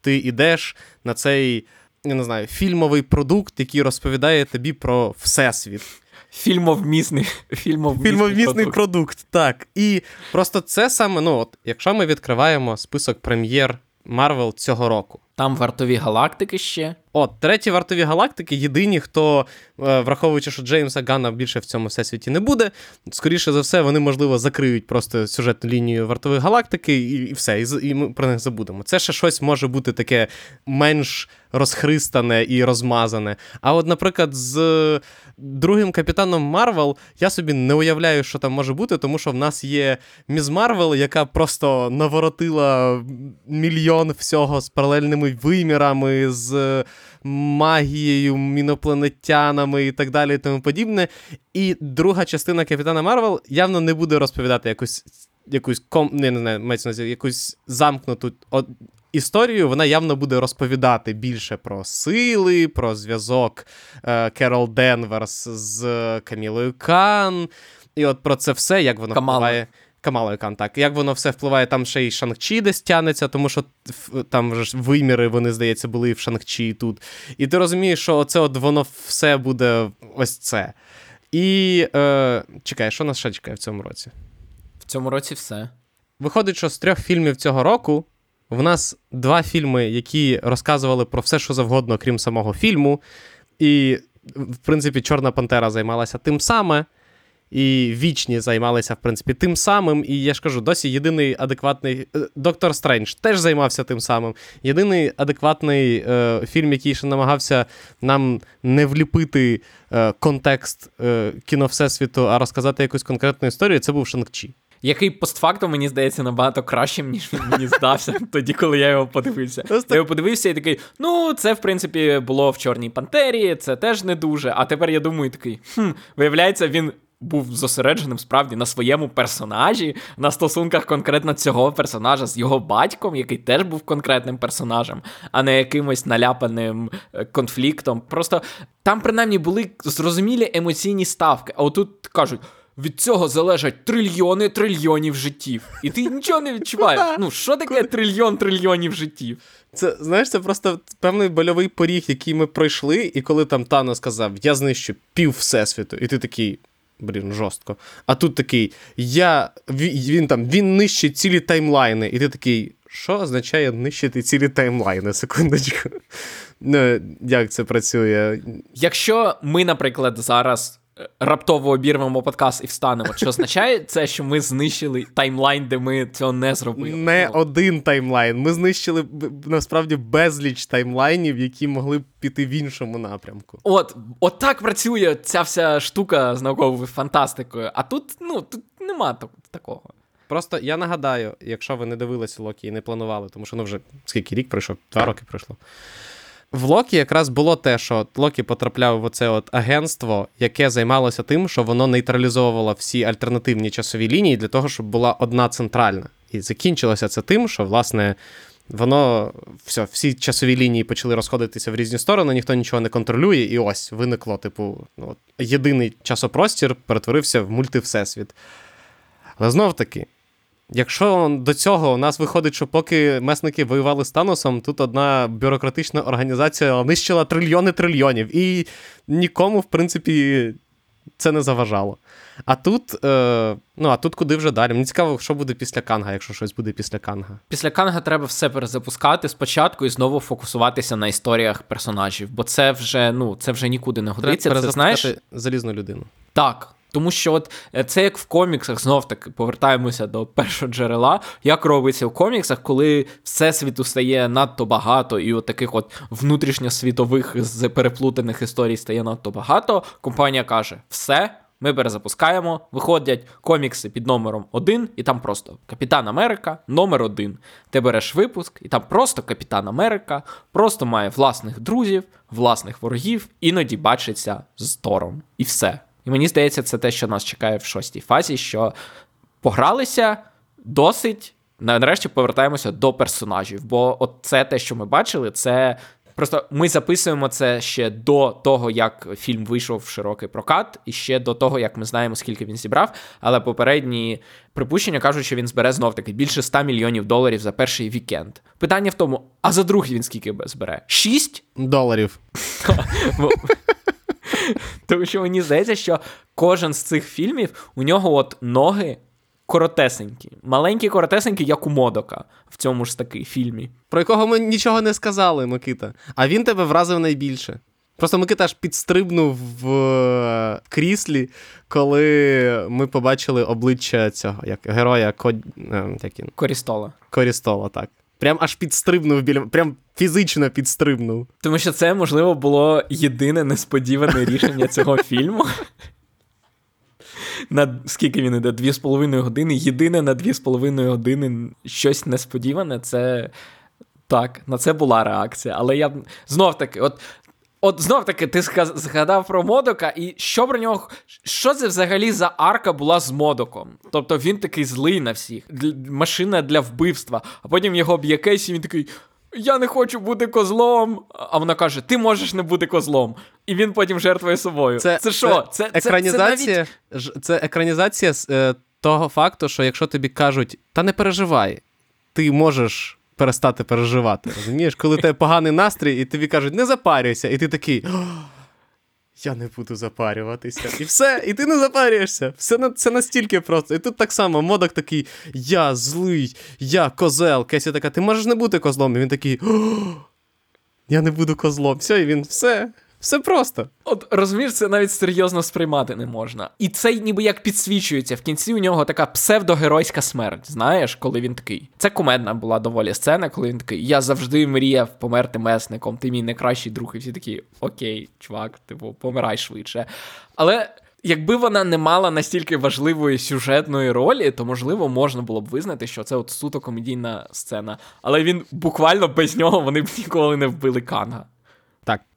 ти йдеш на цей, я не знаю, фільмовий продукт, який розповідає тобі про всесвіт. Фільмовмісний фільмовмісний, фільмовмісний продукт. продукт. Так. І просто це саме, ну, от, якщо ми відкриваємо список прем'єр Марвел цього року. Там вартові галактики ще. От, треті вартові галактики єдині, хто, е, враховуючи, що Джеймса Ганна більше в цьому всесвіті не буде. Скоріше за все, вони, можливо, закриють просто сюжетну лінію вартової галактики, і, і все, і, і ми про них забудемо. Це ще щось може бути таке менш розхристане і розмазане. А от, наприклад, з другим капітаном Марвел я собі не уявляю, що там може бути, тому що в нас є Міз Марвел, яка просто наворотила мільйон всього з паралельними вимірами, з магією, інопланетянами і так далі, і тому подібне. І друга частина Капітана Марвел явно не буде розповідати якусь якусь ком... не, не, не, якусь замкнуту історію. Вона явно буде розповідати більше про сили, про зв'язок е, Керол Денверс з Камілою Кан. І от про це все, як воно Камала. впливає. Камалою Кан, так. Як воно все впливає, там ще й Шанг-Чі десь тягнеться, тому що там вже ж виміри, вони, здається, були і в Шанг-Чі і тут. І ти розумієш, що оце от воно все буде ось це. І е, чекай, що нас ще чекає в цьому році? В цьому році все. Виходить, що з трьох фільмів цього року в нас два фільми, які розказували про все, що завгодно, крім самого фільму. І, в принципі, Чорна Пантера займалася тим саме. І вічні займалися, в принципі, тим самим. І я ж кажу, досі єдиний адекватний. е, Доктор Стрендж теж займався тим самим. Єдиний адекватний е, фільм, який ще намагався нам не вліпити е, контекст е, кіно Всесвіту, а розказати якусь конкретну історію, це був Шанг-Чі. Який постфактум, мені здається, набагато кращим, ніж він мені здався <laughs> тоді, коли я його подивився. Я його подивився і такий: ну, це, в принципі, було в Чорній Пантері, це теж не дуже. А тепер я думаю, такий, хм, виявляється, він. Був зосередженим справді на своєму персонажі, на стосунках конкретно цього персонажа з його батьком, який теж був конкретним персонажем, а не якимось наляпаним е, конфліктом. Просто там, принаймні, були зрозумілі емоційні ставки. А отут кажуть: від цього залежать трильйони трильйонів життів. І ти нічого не відчуваєш. Ну, що таке трильйон трильйонів життів? Це знаєш, це просто певний больовий поріг, який ми пройшли, і коли там Танос сказав, я знищу пів всесвіту, і ти такий. Блін, жорстко. А тут такий, я ві- він там він нищить цілі таймлайни, і ти такий, що означає нищити цілі таймлайни? Секундочку. Ну, як це працює? Якщо ми, наприклад, зараз раптово обірвемо подкаст і встанемо, чи означає це, що ми знищили таймлайн, де ми цього не зробили? Не Ну, один таймлайн. Ми знищили насправді безліч таймлайнів, які могли б піти в іншому напрямку. От, от так працює ця вся штука з науковою фантастикою. А тут, ну, тут нема такого. Просто я нагадаю, якщо ви не дивилися Локі і не планували, тому що ну вже скільки рік пройшов, два роки пройшло. В Локі якраз було те, що Локі потрапляв в оце от агентство, яке займалося тим, що воно нейтралізовувало всі альтернативні часові лінії для того, щоб була одна центральна. І закінчилося це тим, що, власне, воно все, всі часові лінії почали розходитися в різні сторони, ніхто нічого не контролює, і ось виникло, типу, ну, от, єдиний часопростір перетворився в мультивсесвіт. Але знов таки, якщо до цього у нас виходить, що поки месники воювали з Таносом, тут одна бюрократична організація нищила трильйони трильйонів, і нікому, в принципі, це не заважало. А тут, е, ну, а тут куди вже далі? Мені цікаво, що буде після Канга, якщо щось буде після Канга. Після Канга треба все перезапускати спочатку і знову фокусуватися на історіях персонажів, бо це вже ну це вже нікуди не годиться. Це знаєш залізну людину. так. Тому що от е, це як в коміксах, знов таки повертаємося до першого джерела, як робиться в коміксах, коли всесвіту стає надто багато, і от таких от внутрішньосвітових переплутаних історій стає надто багато. Компанія каже: все. Ми перезапускаємо, виходять комікси під номером 1, і там просто Капітан Америка, номер 1. Ти береш випуск, і там просто Капітан Америка, просто має власних друзів, власних ворогів, іноді бачиться з Тором. І все. І мені здається, це те, що нас чекає в шостій фазі, що погралися досить. Нарешті повертаємося до персонажів, бо от це те, що ми бачили, це Просто ми записуємо це ще до того, як фільм вийшов в широкий прокат, і ще до того, як ми знаємо, скільки він зібрав. Але попередні припущення кажуть, що він збере знов таки більше 100 мільйонів доларів за перший вікенд. Питання в тому: а за другий він скільки збере? Шість доларів. <laughs> <laughs> Тому що мені здається, що кожен з цих фільмів у нього от ноги коротесенькі, маленькі коротесенькі, як у Модока в цьому ж таки фільмі. Про якого ми нічого не сказали, Микита. А він тебе вразив найбільше. Просто Микита аж підстрибнув в е, кріслі, коли ми побачили обличчя цього як героя Код... Е, як він? Корістола. Корістола, так. Прям аж підстрибнув біля прям фізично підстрибнув. Тому що це, можливо, було єдине несподіване рішення цього <laughs> фільму на скільки він іде? Дві з половиною години. Єдине на дві з половиною години щось несподіване. Це так, на це була реакція. Але я знов таки, от. От знов таки, ти згадав про Модока, і що про нього. Що це взагалі за арка була з Модоком? Тобто він такий злий на всіх, машина для вбивства, а потім його б'є Кейс, і він такий: я не хочу бути козлом. А вона каже: Ти можеш не бути козлом. І він потім жертвує собою. Це це що? Це, це екранізація це, навіть... це екранізація е, того факту, що якщо тобі кажуть, та не переживай, ти можеш перестати переживати. Розумієш, коли тебе поганий настрій, і тобі кажуть, не запарюйся, і ти такий я не буду запарюватися. І все, і ти не запарюєшся. Все це настільки просто. І тут так само модок такий: я злий, я козел. Кесі така, ти можеш не бути козлом. І він такий. Я не буду козлом. Все, і він все. Все просто. От розумієш, це навіть серйозно сприймати не можна. І це ніби як підсвічується. В кінці у нього така псевдогеройська смерть. Знаєш, коли він такий. Це кумедна була доволі сцена, коли він такий. Я завжди мріяв померти месником, ти мій найкращий друг. І всі такі, окей, чувак, типу, помирай швидше. Але. Якби вона не мала настільки важливої сюжетної ролі, то можливо можна було б визнати, що це от суто комедійна сцена. Але він буквально без нього вони б ніколи не вбили Канга.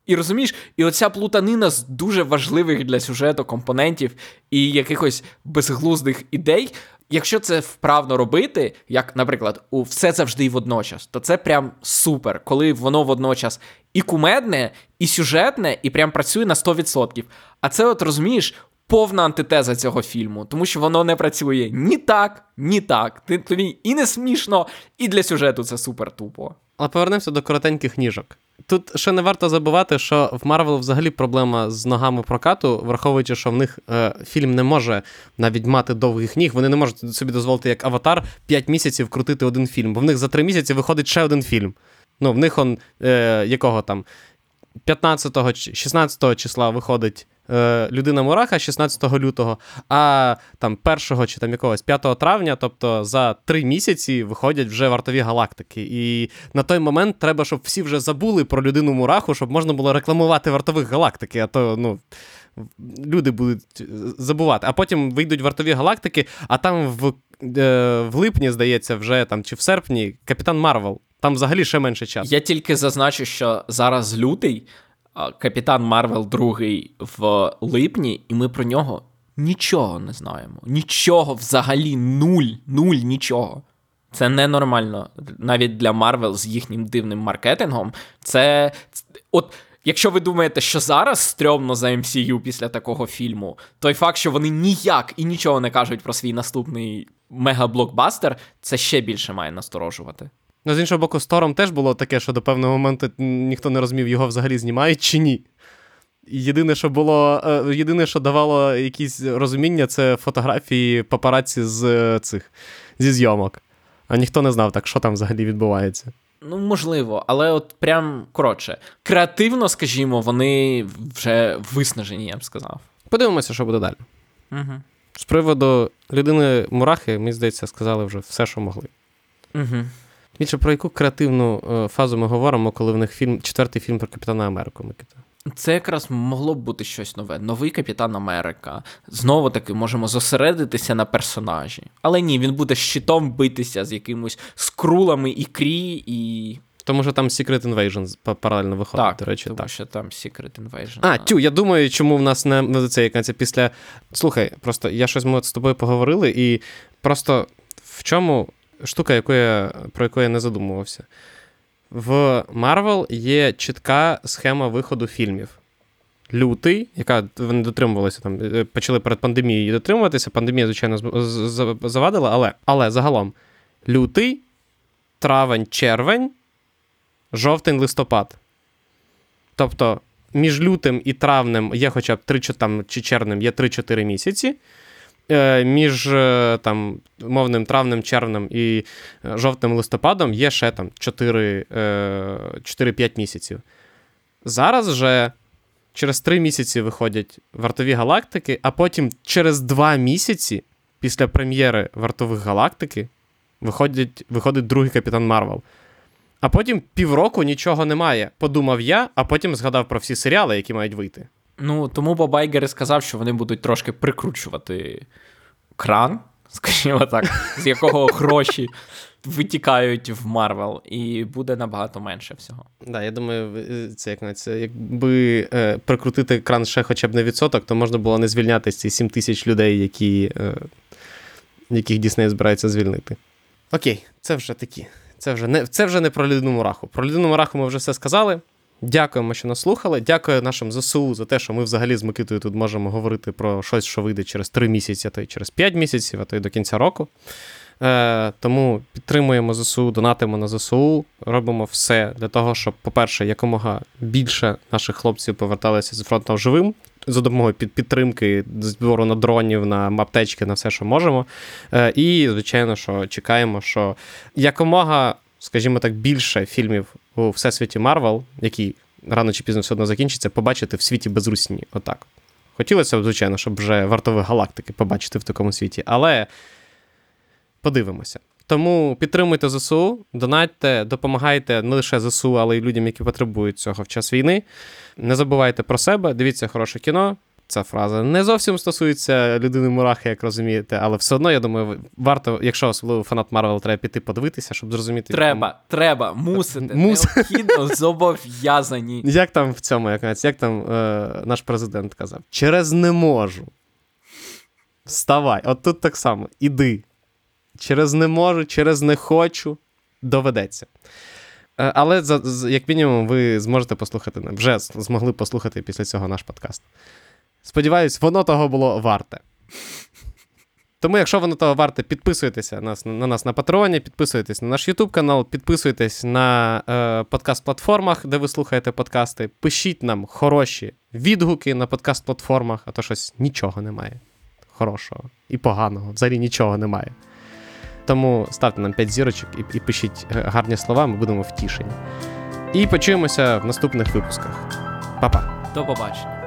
І розумієш, і оця плутанина з дуже важливих для сюжету компонентів і якихось безглуздих ідей. Якщо це вправно робити, як, наприклад, у все завжди і водночас, то це прям супер, коли воно водночас і кумедне, і сюжетне, і прям працює на 100%. А це, от розумієш, повна антитеза цього фільму, тому що воно не працює ні так, ні так. Тобі і не смішно, і для сюжету це супер тупо. Але повернемося до коротеньких ніжок. Тут ще не варто забувати, що в Марвел взагалі проблема з ногами прокату, враховуючи, що в них е, фільм не може навіть мати довгих ніг, вони не можуть собі дозволити як аватар 5 місяців крутити один фільм, бо в них за 3 місяці виходить ще один фільм. Ну, в них он е, якого там 15 16 числа виходить Е, Людина Мураха 16 лютого, а там 1 чи там якогось 5 травня, тобто за три місяці виходять вже вартові галактики. І на той момент треба, щоб всі вже забули про людину Мураху, щоб можна було рекламувати вартових галактики. А то, ну. Люди будуть забувати, а потім вийдуть вартові галактики, а там в е, в липні, здається, вже там чи в серпні Капітан Марвел. Там взагалі ще менше часу. Я тільки зазначу, що зараз лютий, Капітан Марвел другий в липні, і ми про нього нічого не знаємо. Нічого взагалі нуль, нуль нічого. Це ненормально навіть для Марвел з їхнім дивним маркетингом. Це от. Якщо ви думаєте, що зараз стрьомно за MCU після такого фільму, той факт, що вони ніяк і нічого не кажуть про свій наступний мегаблокбастер, це ще більше має насторожувати. Ну, з іншого боку, з Тором теж було таке, що до певного моменту ніхто не розумів, його взагалі знімають чи ні. Єдине, що було, е, єдине, що давало якісь розуміння, це фотографії папараці з е, цих зі зйомок. А ніхто не знав так, що там взагалі відбувається. Ну, можливо, але от прям коротше, креативно, скажімо, вони вже виснажені, я б сказав. Подивимося, що буде далі. Угу. З приводу людини Мурахи, мені здається, сказали вже все, що могли. Угу. Більше про яку креативну е, фазу ми говоримо, коли в них фільм, четвертий фільм про Капітана Америку, Микита? Це якраз могло б бути щось нове. Новий Капітан Америка. Знову таки можемо зосередитися на персонажі. Але ні, він буде щитом битися з якимось скрулами і крі, і. Тому що там Secret Invasion паралельно виходить, Так, до речі, тому так. що там Secret Invasion. А, тю, я думаю, чому в нас не це яка після. Слухай, просто я щось ми з тобою поговорили, і просто в чому штука, яку я, про яку я не задумувався. В Marvel є чітка схема виходу фільмів. Лютий, яка вони дотримувалися там, е, почали перед пандемією дотримуватися. Пандемія, звичайно, завадила, але, але загалом лютий, травень, червень, жовтень, листопад. Тобто між лютим і травнем є хоча б 3 там, чи червнем є 3-4 місяці. Е, між е, там, мовним травнем, червнем і е, жовтим листопадом є ще там 4, е, 4-5 місяців. Зараз вже через 3 місяці виходять вартові галактики, а потім через 2 місяці після прем'єри вартових галактики виходить, виходить другий капітан Марвел. А потім півроку нічого немає. Подумав я, а потім згадав про всі серіали, які мають вийти. Ну, тому Боб Айгер і сказав, що вони будуть трошки прикручувати кран, <laughs> скажімо так, з якого гроші витікають в Марвел, і буде набагато менше всього. Да, я думаю, це як навіть, якби е, прикрутити кран ще хоча б на відсоток, то можна було не звільняти ці 7 тисяч людей, які, е, яких Дісней збирається звільнити. Окей, це вже такі. Це вже не, це вже не про людину мураху. Про людину мураху ми вже все сказали. Дякуємо, що нас слухали. Дякую нашим ЗСУ за те, що ми взагалі з Микитою тут можемо говорити про щось, що вийде через 3 місяці, а то й через 5 місяців, а то й до кінця року. Е, тому підтримуємо ЗСУ, донатимо на ЗСУ, робимо все для того, щоб, по-перше, якомога більше наших хлопців поверталися з фронту живим за допомогою під підтримки, збору на дронів, на аптечки, на все, що можемо. Е, і, звичайно, що чекаємо, що якомога, скажімо так, більше фільмів у всесвіті Марвел, які рано чи пізно все одно закінчаться, побачити в світі без русні. Отак. Хотілося б, звичайно, щоб вже вартові галактики побачити в такому світі, але подивимося. Тому підтримуйте ЗСУ, донатьте, допомагайте не лише ЗСУ, але й людям, які потребують цього в час війни. Не забувайте про себе, дивіться хороше кіно. Ця фраза не зовсім стосується людини Мурахи, як розумієте, але все одно, я думаю, варто, якщо особливо фанат Марвел, треба піти подивитися, щоб зрозуміти. Треба, треба, мусите, Мус- необхідно, <laughs> зобов'язані. Як там в цьому, як, як там е, наш президент казав? Через не можу. Вставай. От тут так само. Іди. Через не можу, через не хочу. Доведеться. Е, але як мінімум, ви зможете послухати, вже змогли послухати після цього наш подкаст. Сподіваюсь, воно того було варте. Тому, якщо воно того варте, підписуйтеся на, на нас на Патреоні, підписуйтесь на наш YouTube канал, підписуйтесь на е, подкаст-платформах, де ви слухаєте подкасти. Пишіть нам хороші відгуки на подкаст-платформах, а то щось нічого немає. Хорошого і поганого. Взагалі нічого немає. Тому ставте нам 5 зірочок і, і пишіть е, гарні слова, ми будемо втішені. І почуємося в наступних випусках. Па-па! До побачення.